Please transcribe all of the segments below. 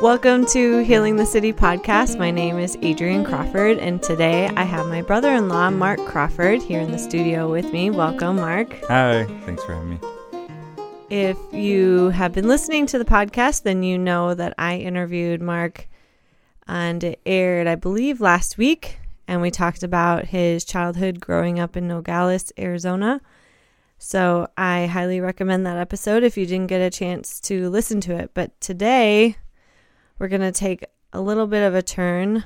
Welcome to Healing the City podcast. My name is Adrienne Crawford, and today I have my brother in law, Mark Crawford, here in the studio with me. Welcome, Mark. Hi, thanks for having me. If you have been listening to the podcast, then you know that I interviewed Mark and it aired, I believe, last week. And we talked about his childhood growing up in Nogales, Arizona. So I highly recommend that episode if you didn't get a chance to listen to it. But today, we're going to take a little bit of a turn.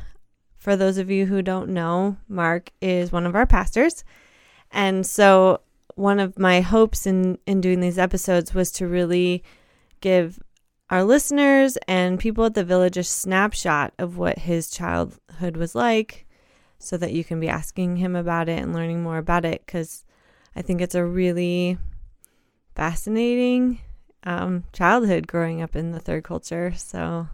For those of you who don't know, Mark is one of our pastors. And so, one of my hopes in, in doing these episodes was to really give our listeners and people at the village a snapshot of what his childhood was like so that you can be asking him about it and learning more about it because I think it's a really fascinating um, childhood growing up in the third culture. So,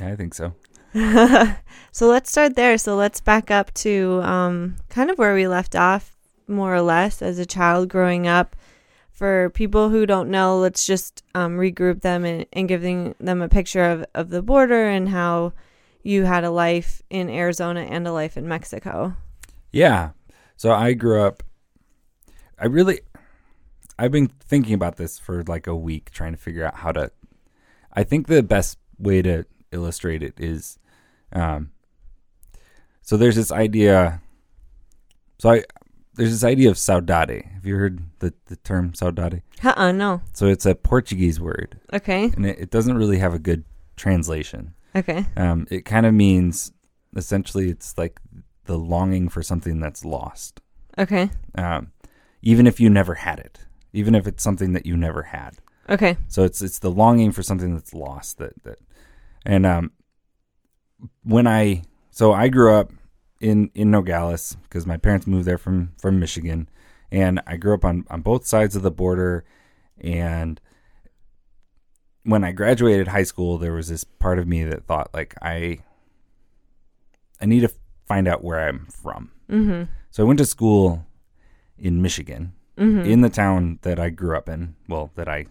I think so. so let's start there. So let's back up to um, kind of where we left off, more or less, as a child growing up. For people who don't know, let's just um, regroup them and, and giving them a picture of, of the border and how you had a life in Arizona and a life in Mexico. Yeah. So I grew up, I really, I've been thinking about this for like a week, trying to figure out how to. I think the best way to illustrate it is um so there's this idea so I there's this idea of saudade. Have you heard the, the term saudade? Uh-uh, no. So it's a Portuguese word. Okay. And it, it doesn't really have a good translation. Okay. Um, it kind of means essentially it's like the longing for something that's lost. Okay. Um, even if you never had it, even if it's something that you never had. Okay. So it's it's the longing for something that's lost that that and um, when I so I grew up in in Nogales because my parents moved there from from Michigan, and I grew up on on both sides of the border. And when I graduated high school, there was this part of me that thought like I I need to find out where I'm from. Mm-hmm. So I went to school in Michigan, Mm-hmm. in the town that I grew up in. Well, that I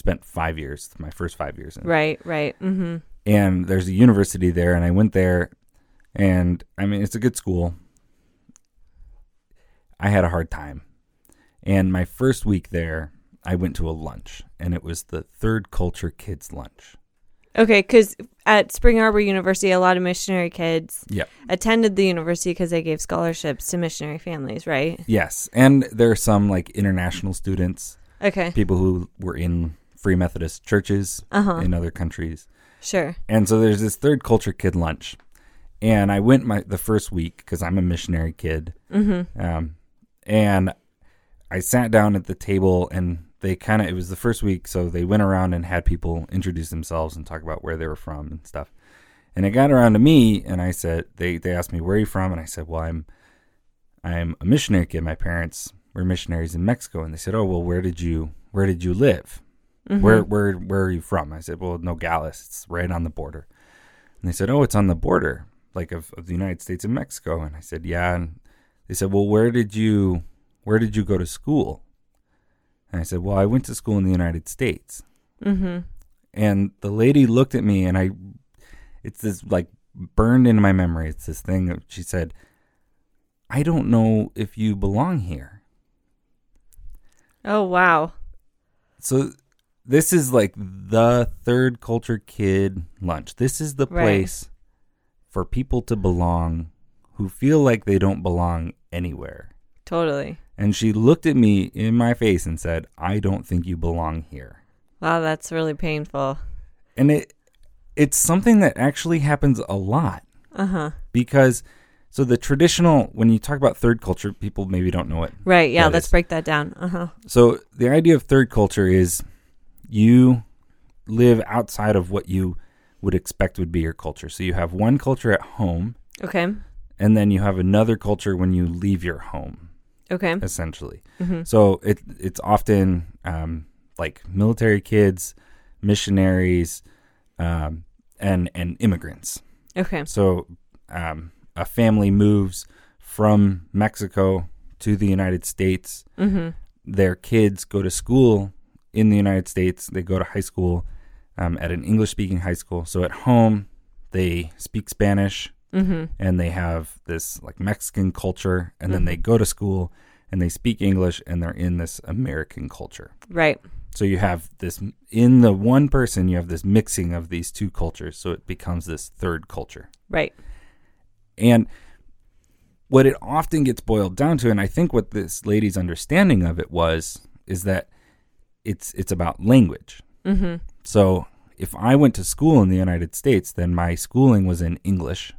spent five years, my first five years in. Right, right. Mm-hmm. And there's a university there, and I went there, and I mean, it's a good school. I had a hard time. And my first week there, I went to a lunch, and it was the third culture kids lunch. Okay, because at Spring Arbor University, a lot of missionary kids Yep. attended the university because they gave scholarships to missionary families, right? Yes. And there are some like international students, Okay, people who were in Free Methodist churches Uh huh. in other countries. sure. And so there's this third culture kid lunch, and I went my the first week because I'm a missionary kid, Mm-hmm. um, and I sat down at the table, and they kind of it was the first week, so they went around and had people introduce themselves and talk about where they were from and stuff. And it got around to me, and I said they they asked me where are you from, and I said, well, I'm I'm a missionary kid. My parents were missionaries in Mexico, and they said, oh well, where did you where did you live? Mm-hmm. Where where where are you from? I said, well, Nogales. It's right on the border. And they said, oh, it's on the border, like of, of the United States and Mexico. And I said, yeah. And they said, well, where did you where did you go to school? And I said, well, I went to school in the United States. Mm-hmm. And the lady looked at me, and I, it's this like burned into my memory. It's this thing that she said, I don't know if you belong here. Oh wow. So this is like the third culture kid lunch. This is the Right. place for people to belong who feel like they don't belong anywhere. Totally. And she looked at me in my face and said, "I don't think you belong here." Wow, that's really painful. And it it's something that actually happens a lot Uh huh. because so the traditional when you talk about third culture, people maybe don't know it. Right. Yeah. Let's is- break that down. Uh huh. So the idea of third culture is you live outside of what you would expect would be your culture. So you have one culture at home, Okay. and then you have another culture when you leave your home, Okay. essentially. Mm-hmm. So it it's often um, like military kids, missionaries, um, and and immigrants. Okay. So um, a family moves from Mexico to the United States. Mm-hmm. Their kids go to school in the United States. They go to high school. um, at an English speaking high school. So at home, they speak Spanish Mm-hmm. and they have this like Mexican culture, and then they go to school and they speak English and they're in this American culture. Right. So you have this in the one person, you have this mixing of these two cultures. So it becomes this third culture. Right. And what it often gets boiled down to, and I think what this lady's understanding of it was, is that it's it's about language. Mm-hmm. So if I went to school in the United States, then my schooling was in English,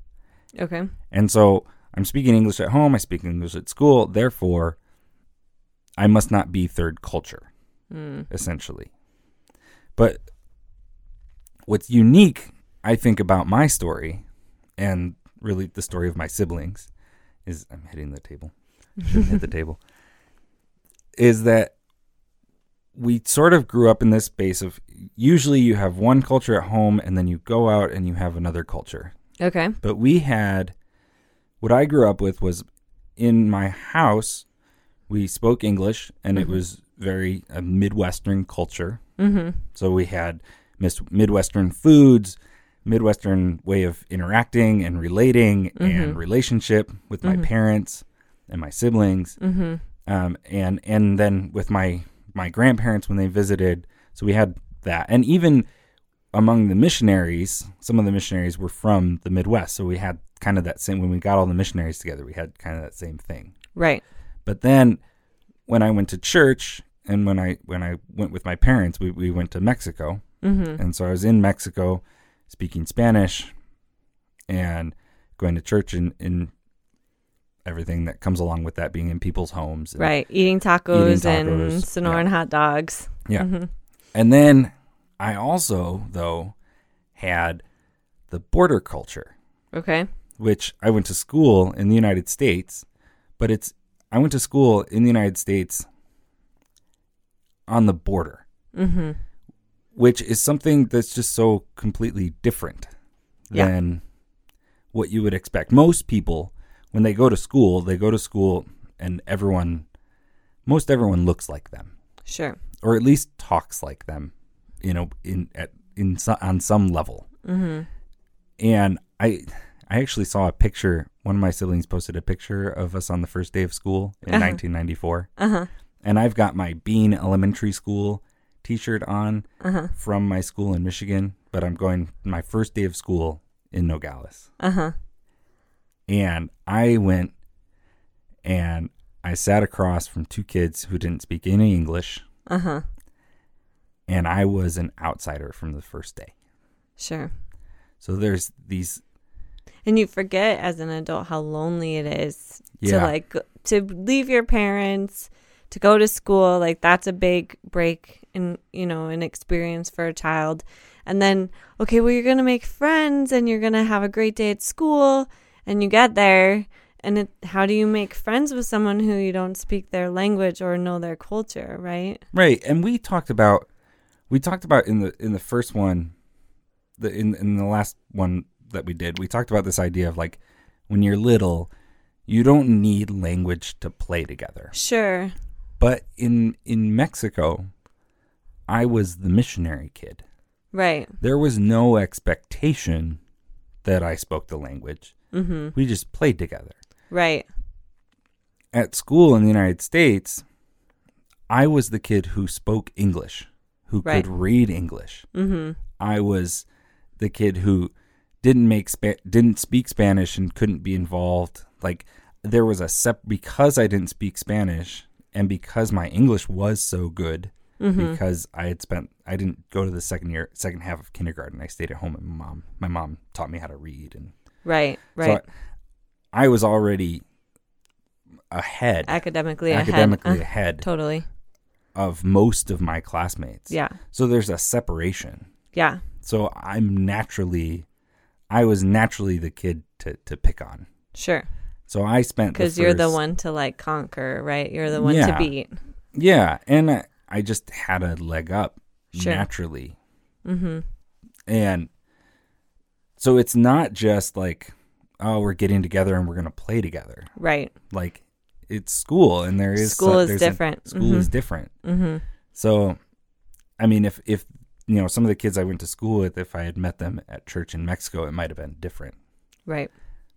Okay. and so I'm speaking English at home. I speak English at school. Therefore, I must not be third culture, Mm. essentially. But what's unique, I think, about my story, and really the story of my siblings, is I'm hitting the table. Shouldn't hit the table. Is that we sort of grew up in this space of usually you have one culture at home and then you go out and you have another culture. Okay. But we had what I grew up with was in my house, we spoke English and it was very a Midwestern culture. Mm-hmm. So we had mis- Midwestern foods, Midwestern way of interacting and relating and relationship with my parents and my siblings, Mm-hmm. um, and and then with my my grandparents when they visited. So we had that, and even among the missionaries, some of the missionaries were from the Midwest. So we had kind of that same when we got all the missionaries together. We had kind of that same thing. Right. But then when I went to church and when I when I went with my parents, we, we went to Mexico. Mm-hmm. And so I was in Mexico speaking Spanish and going to church in, in everything that comes along with that being in people's homes. And, Right. Eating tacos, Eating and tacos, Sonoran hot dogs. Yeah. Mm-hmm. And then I also, though, had the border culture, Okay. which I went to school in the United States, but it's I went to school in the United States on the border. Mm-hmm. which is something that's just so completely different Yeah. than what you would expect. Most people, when they go to school, they go to school and everyone, most everyone looks like them, Sure. or at least talks like them, you know, in at in on some level. Mm-hmm. And I, I actually saw a picture. One of my siblings posted a picture of us on the first day of school in Uh-huh. 1994, Uh-huh. and I've got my Bean Elementary School T-shirt on Uh-huh. from my school in Michigan, but I'm going my first day of school in Nogales. Uh-huh. And I went and I sat across from two kids who didn't speak any English, Uh-huh. and I was an outsider from the first day. Sure. So there's these And you forget as an adult how lonely it is to like to leave your parents, to go to school. Like that's a big break in you know an experience for a child. And then okay, well you're gonna make friends and you're gonna have a great day at school. And you get there, and it, how do you make friends with someone who you don't speak their language or know their culture, right? right, and we talked about we talked about in the in the first one, the in in the last one that we did, we talked about this idea of like when you're little, you don't need language to play together. Sure. But in in Mexico, I was the missionary kid. Right. There was no expectation that I spoke the language. Mm-hmm. We just played together. Right. At school in the United States, I was the kid who spoke English, who Right. could read English. Mm-hmm. I was the kid who didn't make spa- didn't speak Spanish and couldn't be involved. Like there was a sep because I didn't speak Spanish and because my English was so good Mm-hmm. because I had spent I didn't go to the second year second half of kindergarten. I stayed at home with my mom. My mom taught me how to read and Right. Right. so I, I was already ahead academically, academically ahead. Uh, ahead totally. of most of my classmates. Yeah. So there's a separation. Yeah. So I'm naturally, I was naturally the kid to, to pick on. Sure. So I spent Because you're the one to like conquer, right? You're the one Yeah. to beat. Yeah, and I, I just had a leg up Sure. naturally, Mm-hmm. and so it's not just like, oh, we're getting together and we're gonna play together. Right. Like it's school, and there is School is there's a- different. school is Mhm. different. Mm-hmm. So, I mean, if if you know, some of the kids I went to school with, if I had met them at church in Mexico, it might have been different, Right.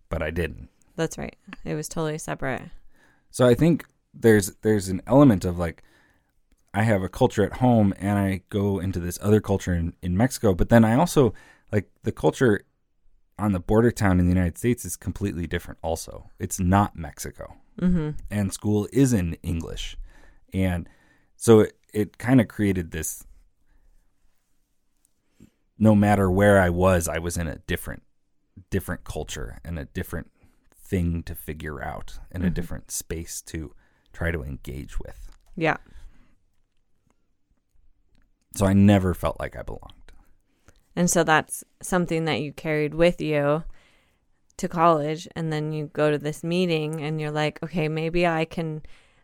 but I didn't. That's right. It was totally separate. So I think there's there's an element of like I have a culture at home and I go into this other culture in, in Mexico, but then I also like the culture on the border town in the United States is completely different also. It's not Mexico. Mm-hmm. And school is in English. And so it, it kind of created this no matter where I was, I was in a different different culture and a different thing to figure out and a Mhm. different space to try to engage with. Yeah. So I never felt like I belonged. And so that's something that you carried with you to college. And then you go to this meeting and you're like, okay, maybe I can,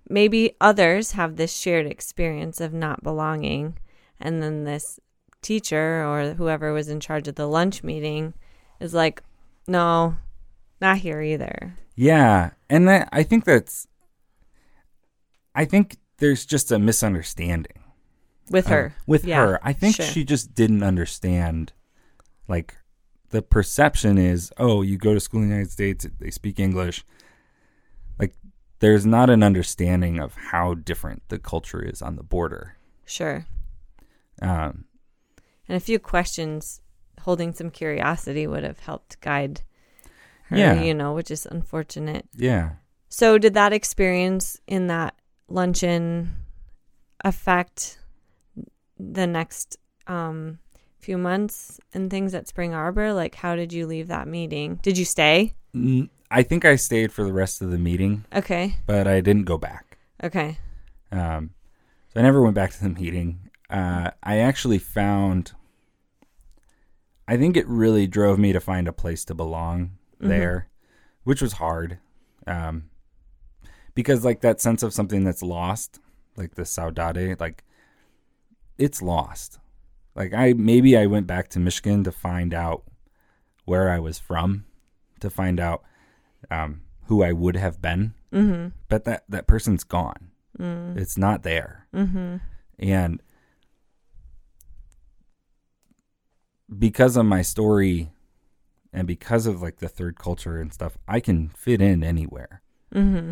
maybe others have this shared experience of not belonging. And then this teacher or whoever was in charge of the lunch meeting is like, no, not here either. Yeah, and that, I think that's I think there's just a misunderstanding. With uh, her. with Yeah, her. I think sure. she just didn't understand. Like, the perception is, oh, you go to school in the United States, they speak English. Like, there's not an understanding of how different the culture is on the border. Sure. Um, And a few questions holding some curiosity would have helped guide her, Yeah. you know, which is unfortunate. yeah. So, did that experience in that luncheon affect the next um, few months and things at Spring Arbor? Like, how did you leave that meeting? Did you stay? I think I stayed for the rest of the meeting, Okay. but I didn't go back. Okay. Um, so I never went back to the meeting. Uh, I actually found, I think it really drove me to find a place to belong Mhm. there, which was hard. Um, because like that sense of something that's lost, like the saudade, like it's lost. Like I maybe I went back to Michigan to find out where I was from, to find out um, who I would have been, Mm-hmm. but that that person's gone. Mm. It's not there. Mm-hmm. And because of my story and because of like the third culture and stuff, I can fit in anywhere. Mm-hmm.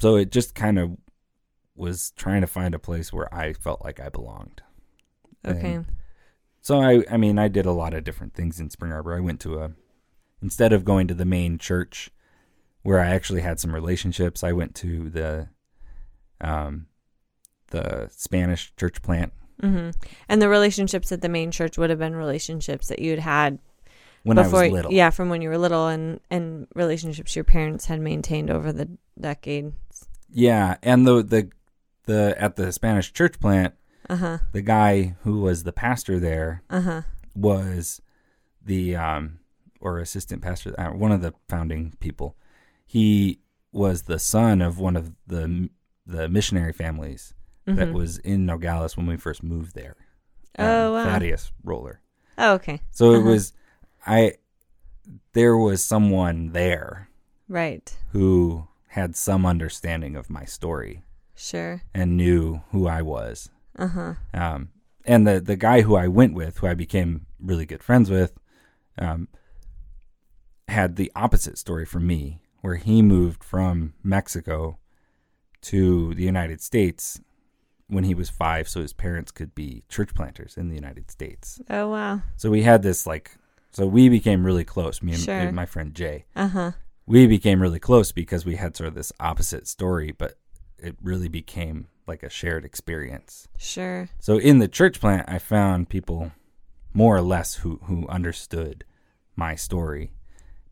So it just kind of was trying to find a place where I felt like I belonged. Okay. And so I I mean, I did a lot of different things in Spring Arbor. I went to a instead of going to the main church where I actually had some relationships, I went to the um the Spanish church plant Mm-hmm. And the relationships at the main church would have been relationships that you'd had when before, I was little. yeah, from when you were little, and and relationships your parents had maintained over the decades. Yeah, and the the the at the Spanish church plant, Uh huh. the guy who was the pastor there Uh huh. was the um or assistant pastor, uh, one of the founding people. He was the son of one of the the missionary families that Mhm. was in Nogales when we first moved there. Um, Oh, wow. Thaddeus Roller. Oh, okay. So it Uh-huh. was I there was someone there Right. who had some understanding of my story Sure. and knew who I was. Uh huh. Um, and the the guy who I went with, who I became really good friends with, um, had the opposite story from me, where he moved from Mexico to the United States when he was five, so his parents could be church planters in the United States. Oh wow. So we had this like, so we became really close. Me and, Sure. and my friend Jay, Uh huh. we became really close because we had sort of this opposite story, but it really became like a shared experience. Sure. So in the church plant, I found people more or less who who understood my story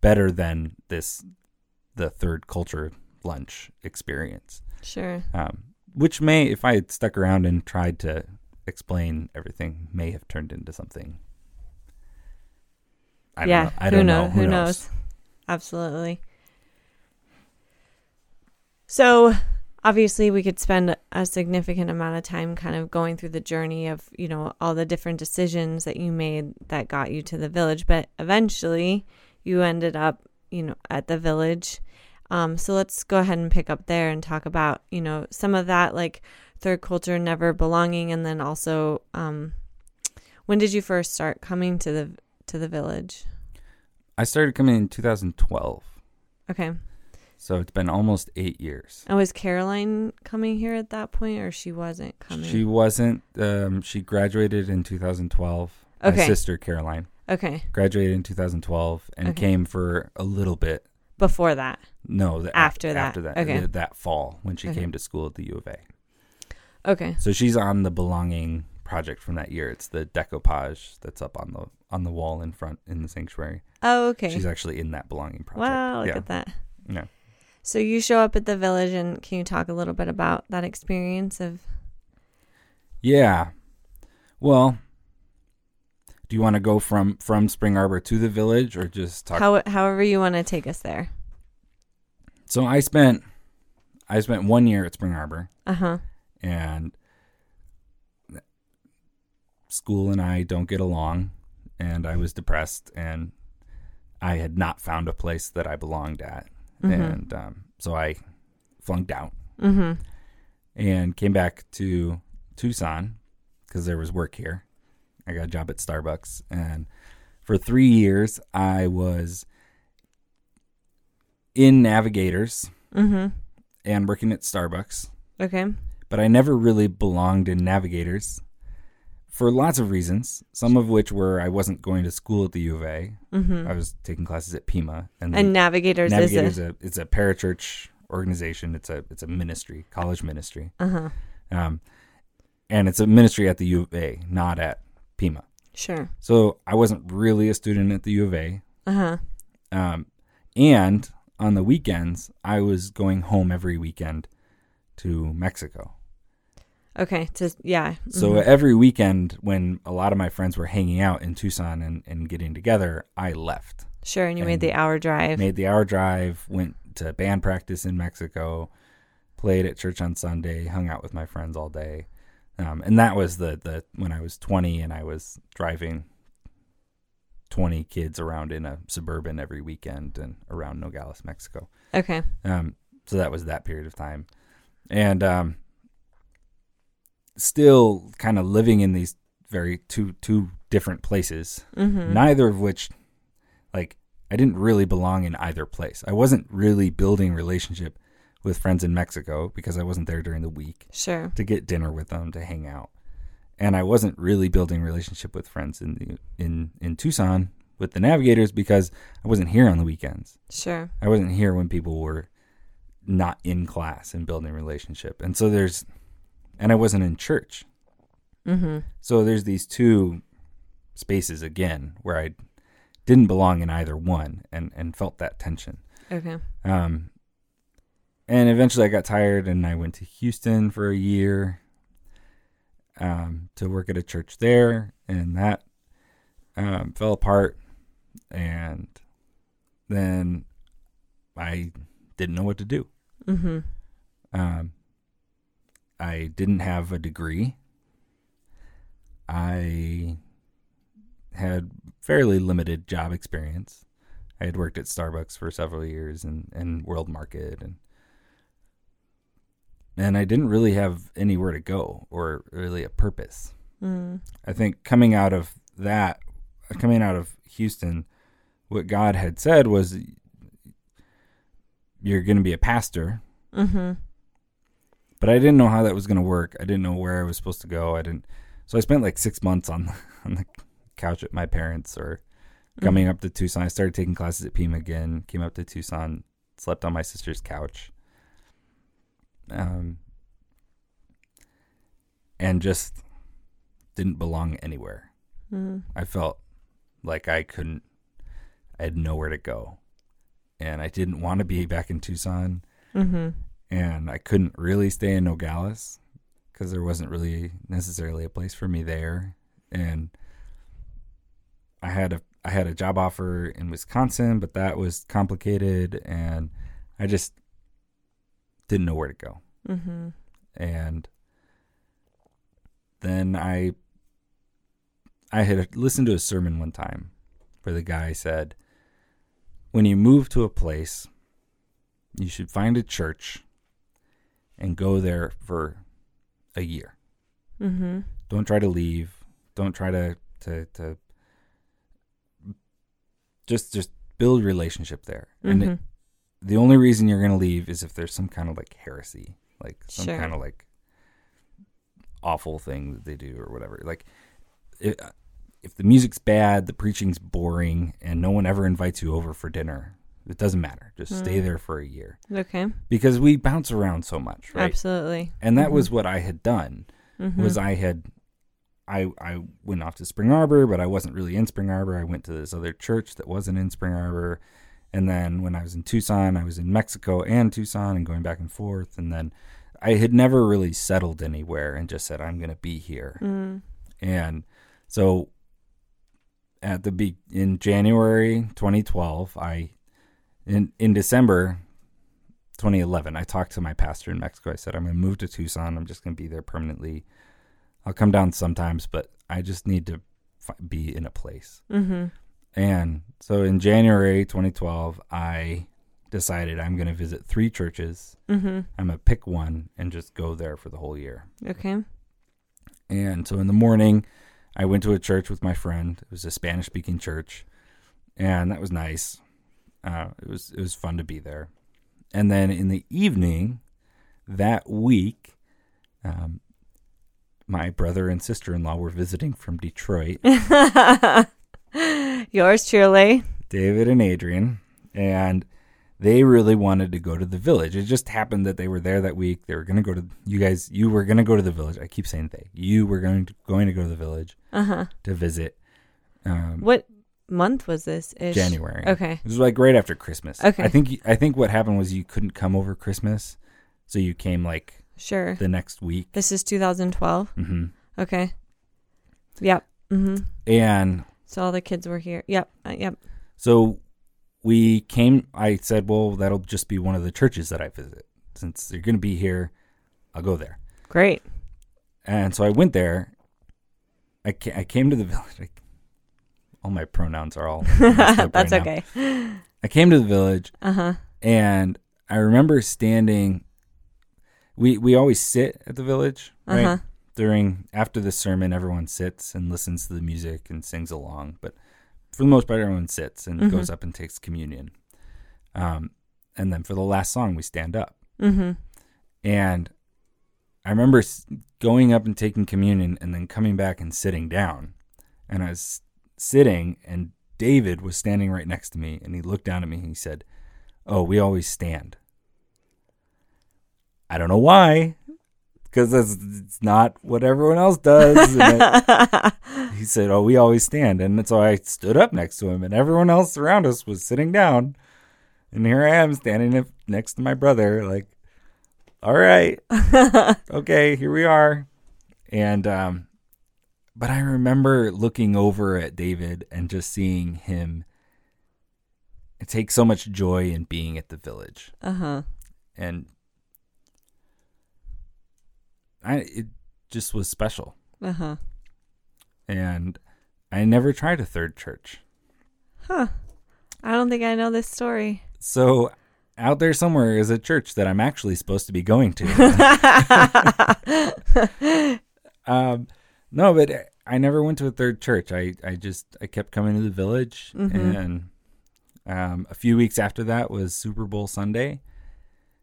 better than this the third culture lunch experience. Sure. Um, which may, if I had stuck around and tried to explain everything, may have turned into something. I yeah. don't know. I who don't know? know. Who knows? Absolutely. So, obviously, we could spend a significant amount of time kind of going through the journey of, you know, all the different decisions that you made that got you to the village. But eventually, you ended up, you know, at the village. Um, so let's go ahead and pick up there and talk about, you know, some of that like third culture never belonging and then also um, When did you first start coming to the to the village? I started coming in 2012, Okay. So it's been almost eight years. And was Caroline coming here at that point, or she wasn't coming? She wasn't. Um, she graduated in 2012. My Okay. sister Caroline okay. graduated in 2012 and Okay. came for a little bit. Before that. No, the, After that. After that. Okay. that fall when she Okay. came to school at the U of A. Okay. So she's on the belonging project from that year. It's the decoupage that's up on the on the wall in front in the sanctuary. Oh, okay. She's actually in that belonging project. wow, look yeah. at that. Yeah. So you show up at the village, and can you talk a little bit about that experience of? Yeah. Well, do you want to go from from Spring Arbor to the village or just talk How, however you want to take us there. So I spent I spent 1 year at Spring Arbor Uh huh. and school and I don't get along and I was depressed and I had not found a place that I belonged at Mhm. and um, so I flunked out Mm-hmm. and came back to Tucson because there was work here. I got a job at Starbucks and for 3 years I was in Navigators Mm-hmm. and working at Starbucks Okay. but I never really belonged in Navigators for lots of reasons. Some of which were I wasn't going to school at the U of A. Mm-hmm. I was taking classes at Pima, and, And navigators, Navigators is a a it's a parachurch organization. It's a it's a ministry, college ministry, uh huh. um, and it's a ministry at the U of A, not at Pima. Sure. So I wasn't really a student at the U of A, Uh huh. um, and on the weekends I was going home every weekend to Mexico. Okay. Just yeah. So mhm. every weekend, when a lot of my friends were hanging out in Tucson and, and getting together, I left. sure. And you made the hour drive. Made the hour drive, went to band practice in Mexico, played at church on Sunday, hung out with my friends all day. Um, and that was the, the when I was 20 and I was driving 20 kids around in a suburban every weekend and around Nogales, Mexico. okay. Um, so that was that period of time, and um, still kind of living in these very two two different places, Mm-hmm. neither of which, like, I didn't really belong in either place. I wasn't really building relationship with friends in Mexico because I wasn't there during the week Sure. to get dinner with them to hang out, and I wasn't really building relationship with friends in the in in Tucson with the navigators because I wasn't here on the weekends. Sure. I wasn't here when people were not in class and building relationship. And so there's and I wasn't in church. Mm-hmm. So there's these two spaces again where I didn't belong in either one and and felt that tension. Okay. Um and eventually I got tired and I went to Houston for a year um to work at a church there and that um fell apart and then I didn't know what to do. Mm-hmm. Um, I didn't have a degree. I had fairly limited job experience. I had worked at Starbucks for several years and, and World Market and and I didn't really have anywhere to go or really a purpose. Mm. I think coming out of that, coming out of Houston, what God had said was, "You're going to be a pastor," Mm-hmm. But I didn't know how that was going to work. I didn't know where I was supposed to go. I didn't, so I spent like six months on on the couch at my parents, or coming up to Tucson. I started taking classes at Pima again. Came up to Tucson, slept on my sister's couch, um, and just didn't belong anywhere. Mm. I felt like I couldn't, I had nowhere to go. And I didn't want to be back in Tucson. Mm-hmm. And I couldn't really stay in Nogales because there wasn't really necessarily a place for me there. And I had a I had a job offer in Wisconsin, but that was complicated and I just didn't know where to go. Mm-hmm. And then I I had listened to a sermon one time where the guy said, when you move to a place, you should find a church and go there for a year. Mm-hmm. Don't try to leave. Don't try to to to just just build relationship there. And it, Mhm. the only reason you're going to leave is if there's some kind of like heresy, like some Sure. kind of like awful thing that they do or whatever. Like it, if the music's bad, the preaching's boring, and no one ever invites you over for dinner, it doesn't matter. Just stay Mm. there for a year Okay. because we bounce around so much, right? Absolutely. And that Mhm. was what I had done. Mhm. Was I had I I went off to Spring Arbor, but I wasn't really in Spring Arbor. I went to this other church that wasn't in Spring Arbor. And then when I was in Tucson, I was in Mexico and Tucson and going back and forth. And then I had never really settled anywhere and just said, I'm going to be here. Mm. And so at the be in January 2012, I in in December 2011, I talked to my pastor in Mexico. I said, I'm going to move to Tucson. I'm just going to be there permanently. I'll come down sometimes, but I just need to fi- be in a place. Mhm. And so in January 2012, I decided I'm going to visit three churches. Mhm. I'm going to pick one and just go there for the whole year. Okay. And so in the morning, I went to a church with my friend. It was a Spanish speaking church, and that was nice. Uh, it was it was fun to be there. And then in the evening, that week, um, my brother and sister in law were visiting from Detroit, Yours truly. David and Adrienne, and they really wanted to go to the village. It just happened that they were there that week. They were going to go to you guys. You were going to go to the village. I keep saying they. You were going to going to go to the village Uh huh. to visit. Um, What month was this? Ish? January. Okay. It was like right after Christmas. Okay. I think I think what happened was you couldn't come over Christmas, so you came like Sure. the next week. This is 2012. hmm Okay. Yep. Mhm. And So all the kids were here. Yep. Uh, yep. so we came. I said, "Well, that'll just be one of the churches that I visit. Since you're going to be here, I'll go there." Great. And so I went there. I ca- I came to the village. All my pronouns are all. That's right now. okay. I came to the village. Uh huh. and I remember standing. We we always sit at the village, right? huh. During after the sermon, everyone sits and listens to the music and sings along. But for the most part, everyone sits and Mhm. goes up and takes communion. Um, and then for the last song, we stand up. Mhm. And I remember going up and taking communion, and then coming back and sitting down. And I was sitting, and David was standing right next to me, and he looked down at me and he said, "Oh, we always stand." I don't know why, because it's not what everyone else does. I- he said, "Oh, we always stand," and so I stood up next to him, and everyone else around us was sitting down, and here I am standing next to my brother, like, "All right, okay, here we are," and um, but I remember looking over at David and just seeing him take so much joy in being at the village, uh huh. and I it just was special. Uh huh. and I never tried a third church. Huh. I don't think I know this story. So out there somewhere is a church that I'm actually supposed to be going to. um, no, but I never went to a third church. I, I just I kept coming to the village, Mhm. and um, a few weeks after that was Super Bowl Sunday,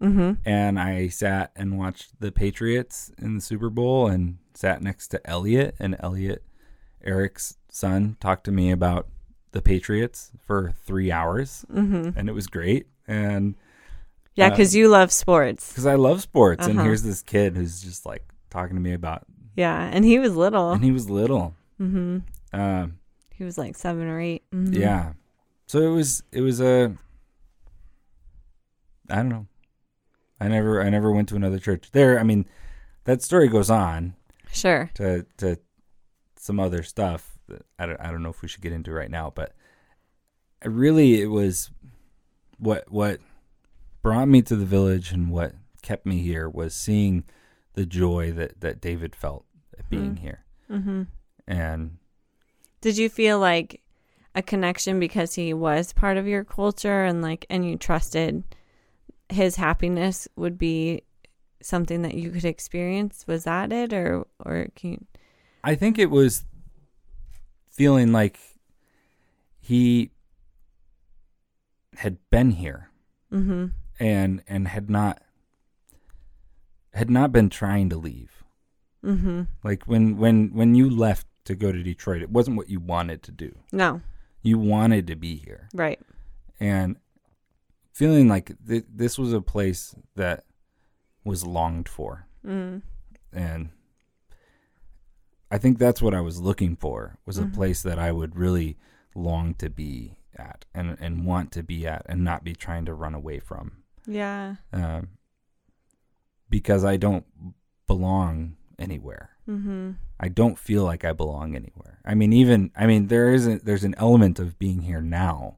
mm-hmm. and I sat and watched the Patriots in the Super Bowl, and sat next to Elliot, and Elliot, Eric's son, talked to me about the Patriots for three hours, Mm-hmm. and it was great. And Yeah, Uh, because you love sports. because I love sports, and Uh-huh. here's this kid who's just like talking to me about, Yeah, and he was little. and he was little. mm-hmm. Um, He was like seven or 8 Mhm. Yeah. So it was it was a I don't know. I never I never went to another church. There, I mean, that story goes on Sure. to to some other stuff that I don't I don't know if we should get into right now, but really it was what what brought me to the village and what kept me here was seeing the joy that that David felt at being Mm. here. Mm-hmm. And Did you feel like a connection because he was part of your culture and like, and you trusted his happiness would be something that you could experience? Was that it, or or can you? I think it was feeling like he had been here Mm-hmm. and and had not had not been trying to leave. Mm-hmm. Like when when when you left to go to Detroit, it wasn't what you wanted to do. No. You wanted to be here. Right. and feeling like th- this was a place that was longed for Mm. and i think that's what i was looking for was a Mhm. place that i would really long to be at and and want to be at and not be trying to run away from Yeah. um, because i don't belong anywhere Mm-hmm. I don't feel like I belong anywhere. I mean, even I mean, there isn't. There's an element of being here now,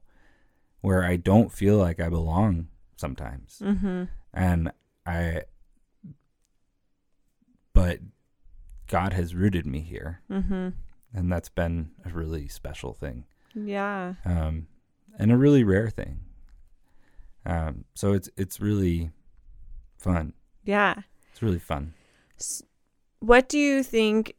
where I don't feel like I belong sometimes, Mm-hmm. and I. But God has rooted me here, Mm-hmm. and that's been a really special thing, Yeah. um, and a really rare thing. Um, so it's it's really fun. Yeah. It's really fun. What do you think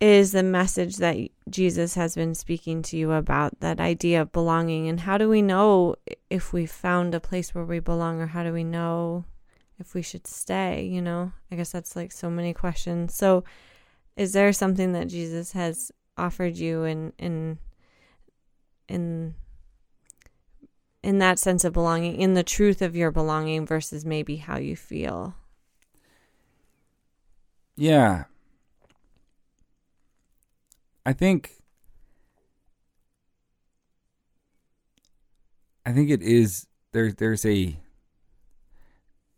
is the message that Jesus has been speaking to you about that idea of belonging? And how do we know if we found a place where we belong, or how do we know if we should stay? You know, I guess that's like so many questions. So, is there something that Jesus has offered you in in in in that sense of belonging, in the truth of your belonging versus maybe how you feel? Yeah. I think I think it is there there's a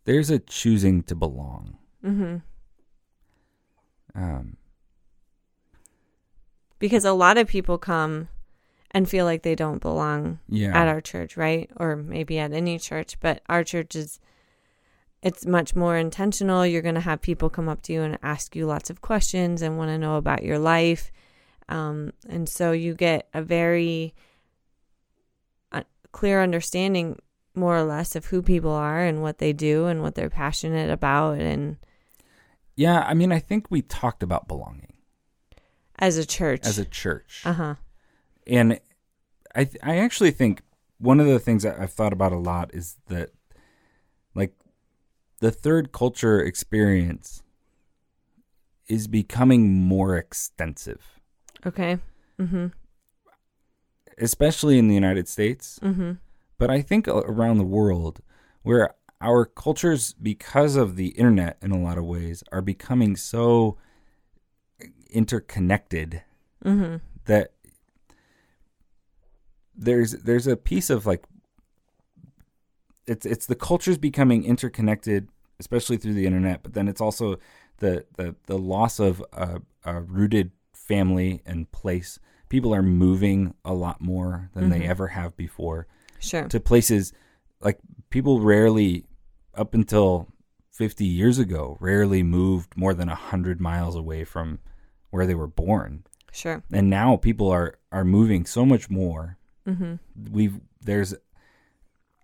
there's a choosing to belong. Mm-hmm. Um because a lot of people come and feel like they don't belong yeah. at our church, right? Or maybe at any church, but our church is it's much more intentional. You're going to have people come up to you and ask you lots of questions and want to know about your life. Um, and so you get a very uh, clear understanding, more or less, of who people are and what they do and what they're passionate about. And yeah, I mean I think we talked about belonging as a church, as a church. uh huh, and I th- I actually think one of the things that I've thought about a lot is that like the third culture experience is becoming more extensive, okay, mm hmm, especially in the United States, hmm, but I think around the world where our cultures because of the internet in a lot of ways are becoming so interconnected hmm, that there's there's a piece of like it's it's the cultures becoming interconnected especially through the internet but then it's also the the the loss of a, a rooted family and place. People are moving a lot more than they Mhm. ever have before sure, to places like people rarely up until 50 years ago rarely moved more than 100 miles away from where they were born. Sure, and now people are are moving so much more mm hmm, we've there's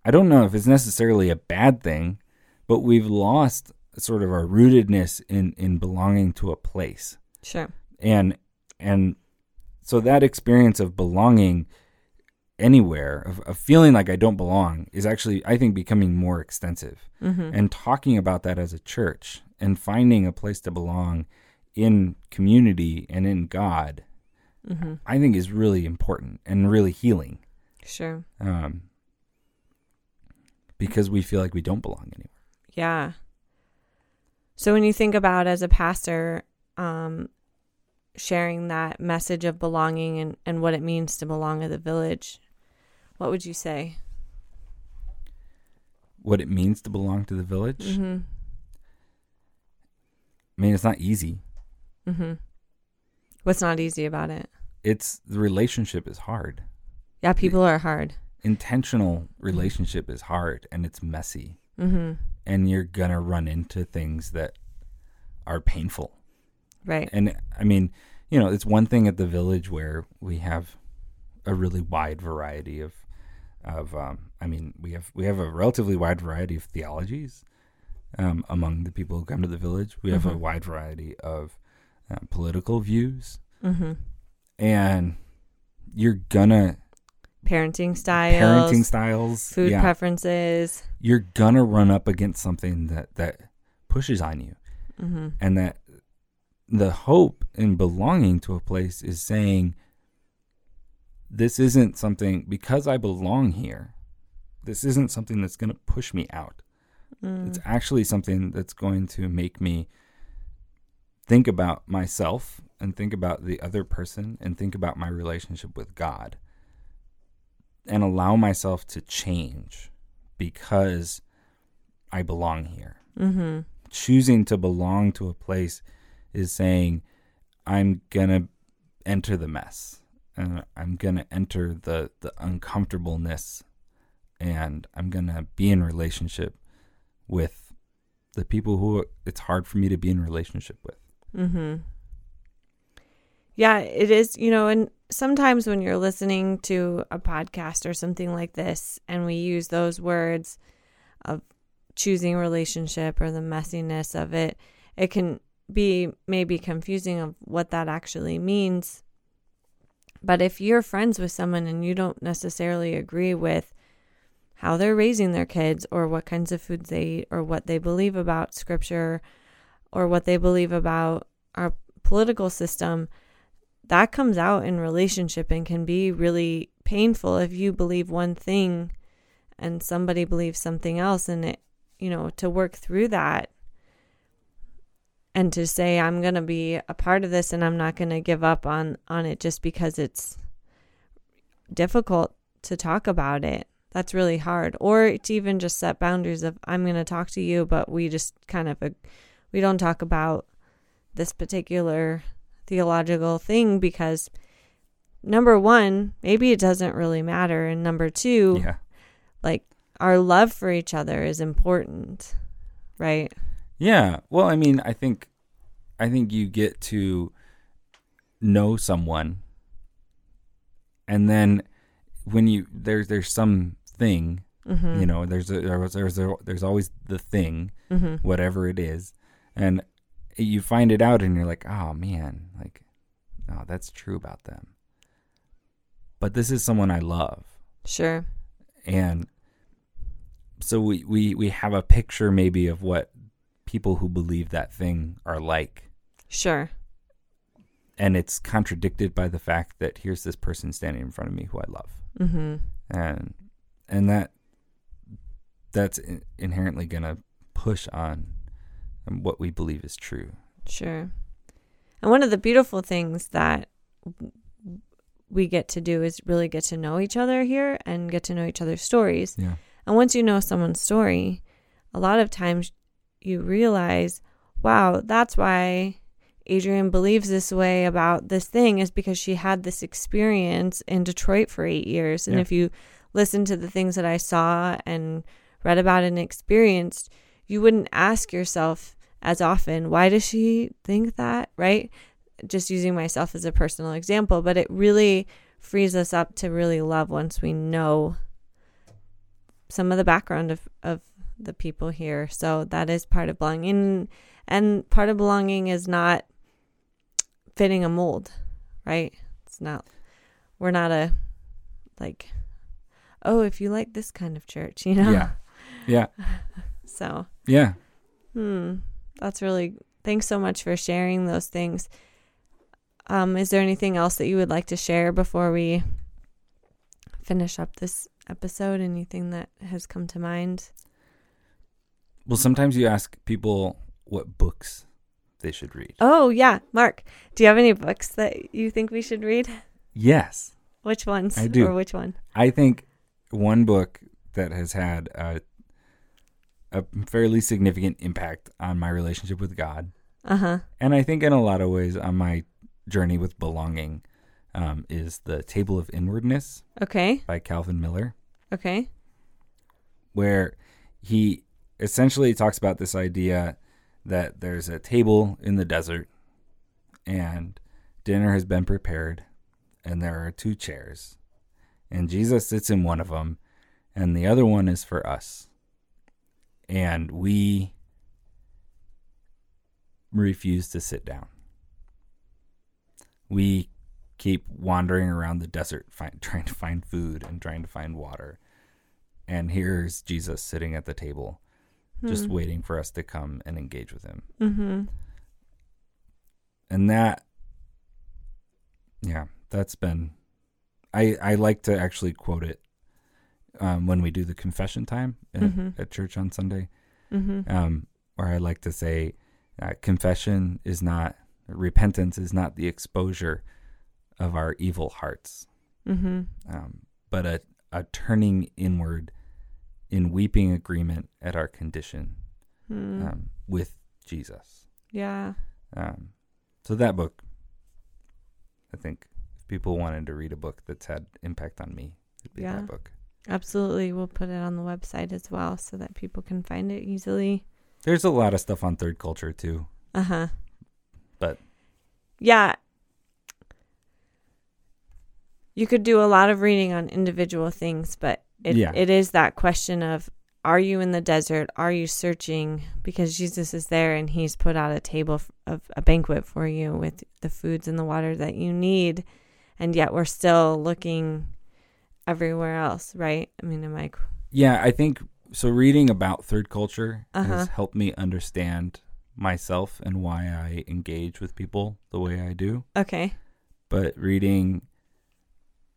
i don't know if it's necessarily a bad thing but we've lost sort of our rootedness in in belonging to a place. Sure, and and so that experience of belonging anywhere of, of feeling like i don't belong is actually i think becoming more extensive. Mm hmm, and talking about that as a church and finding a place to belong in community and in god mm hmm, I think is really important and really healing sure. um, because we feel like we don't belong anywhere. Yeah. So when you think about as a pastor, um, sharing that message of belonging and, and what it means to belong at the village, what would you say? What it means to belong to the village. Mm-hmm. I mean, it's not easy. Mm-hmm. What's not easy about it? It's the relationship is hard. Yeah, people are hard. Intentional relationship is hard and it's messy, Mm-hmm. and you're gonna run into things that are painful. Right. And I mean, you know, it's one thing at the village where we have a really wide variety of of um, I mean, we have we have a relatively wide variety of theologies um, among the people who come to the village. We have a Mhm. wide variety of uh, political views, Mm-hmm. and you're gonna Parenting styles, parenting styles, food yeah, preferences. you're gonna run up against something that that pushes on you, hmm and that the hope in belonging to a place is saying this isn't something because I belong here. This isn't something that's going to push me out. Mm. It's actually something that's going to make me think about myself and think about the other person and think about my relationship with God and allow myself to change because I belong here. Mm-hmm. Choosing to belong to a place is saying, I'm going to enter the mess and I'm going to enter the, the uncomfortableness and I'm going to be in relationship with the people who it's hard for me to be in relationship with. Mm-hmm. Yeah, it is, you know, and sometimes when you're listening to a podcast or something like this and we use those words of choosing relationship or the messiness of it, it can be maybe confusing of what that actually means. But if you're friends with someone and you don't necessarily agree with how they're raising their kids or what kinds of foods they eat or what they believe about scripture or what they believe about our political system, that comes out in relationship and can be really painful if you believe one thing and somebody believes something else and it you know to work through that and to say I'm going to be a part of this and I'm not going to give up on on it just because it's difficult to talk about it. That's really hard. Or to even just set boundaries of I'm going to talk to you but we just kind of we don't talk about this particular theological thing because number 1, maybe it doesn't really matter and number 2, Yeah. like our love for each other is important, right? Yeah. Well, I mean, I think I think you get to know someone and then when you there's there's some thing, Mhm. you know, there's a, there's there's a, there's always the thing, Mhm. whatever it is. And you find it out and you're like, "Oh man, like oh, that's true about them." But this is someone I love. Sure. and so we, we we have a picture maybe of what people who believe that thing are like Sure. and it's contradicted by the fact that here's this person standing in front of me who I love mm-hmm. and and that that's in- inherently going to push on what we believe is true Sure. And one of the beautiful things that we get to do is really get to know each other here and get to know each other's stories. yeah And once you know someone's story, a lot of times you realize, wow, that's why Adrienne believes this way about this thing is because she had this experience in Detroit for eight years. And Yeah. if you listen to the things that I saw and read about and experienced, you wouldn't ask yourself as often, why does she think that? Right? Just using myself as a personal example, but it really frees us up to really love once we know some of the background of, of the people here. So that is part of belonging. And part of belonging is not fitting a mold, right? It's not, we're not a, like, oh, if you like this kind of church, you know? yeah yeah So, yeah hmm, that's really, thanks so much for sharing those things. Um, is there anything else that you would like to share before we finish up this episode? Anything that has come to mind? well sometimes you ask people what books they should read Oh, yeah. Mark, do you have any books that you think we should read? yes Which ones? I do. Or which one? I think one book that has had a, a fairly significant impact on my relationship with God, Uh huh. and I think in a lot of ways on my journey with belonging, um, is The Table of Inwardness Okay. by Calvin Miller, Okay. where he essentially talks about this idea that there's a table in the desert and dinner has been prepared and there are two chairs and Jesus sits in one of them and the other one is for us and we refuse to sit down we keep wandering around the desert find, trying to find food and trying to find water. And here's Jesus sitting at the table, just Hmm. waiting for us to come and engage with him. Mm-hmm. And that, yeah, that's been, I, I like to actually quote it um, when we do the confession time at, Mhm. at church on Sunday. Mm-hmm. um, or I like to say, uh, confession is not repentance is not the exposure of our evil hearts, Mm-hmm. um, but a a turning inward in weeping agreement at our condition Mm. um, with Jesus. yeah. Um, so that book, I think, if people wanted to read a book that's had impact on me, it'd be Yeah. that book. Absolutely. We'll put it on the website as well so that people can find it easily. There's a lot of stuff on third culture too. Uh huh. But- yeah, you could do a lot of reading on individual things, but it, Yeah. it is that question of are you in the desert? Are you searching? Because Jesus is there and he's put out a table of a banquet for you with the foods and the water that you need. And yet we're still looking everywhere else, right? I mean, am I. Yeah, I think so. Reading about third culture Uh-huh. has helped me understand myself and why I engage with people the way I do. Okay. But reading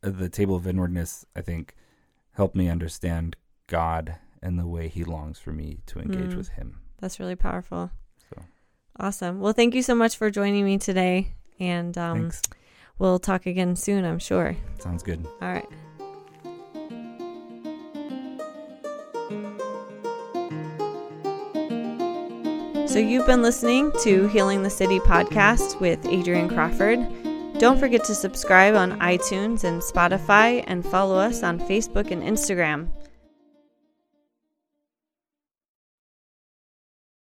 uh, the Table of Inwardness, I think, helped me understand God and the way He longs for me to engage Mm. with Him. That's really powerful. So Awesome. Well, thank you so much for joining me today. And um, we'll talk again soon, I'm sure. Sounds good. All right. So, you've been listening to Healing the City podcast with Adrienne Crawford. Don't forget to subscribe on iTunes and Spotify and follow us on Facebook and Instagram.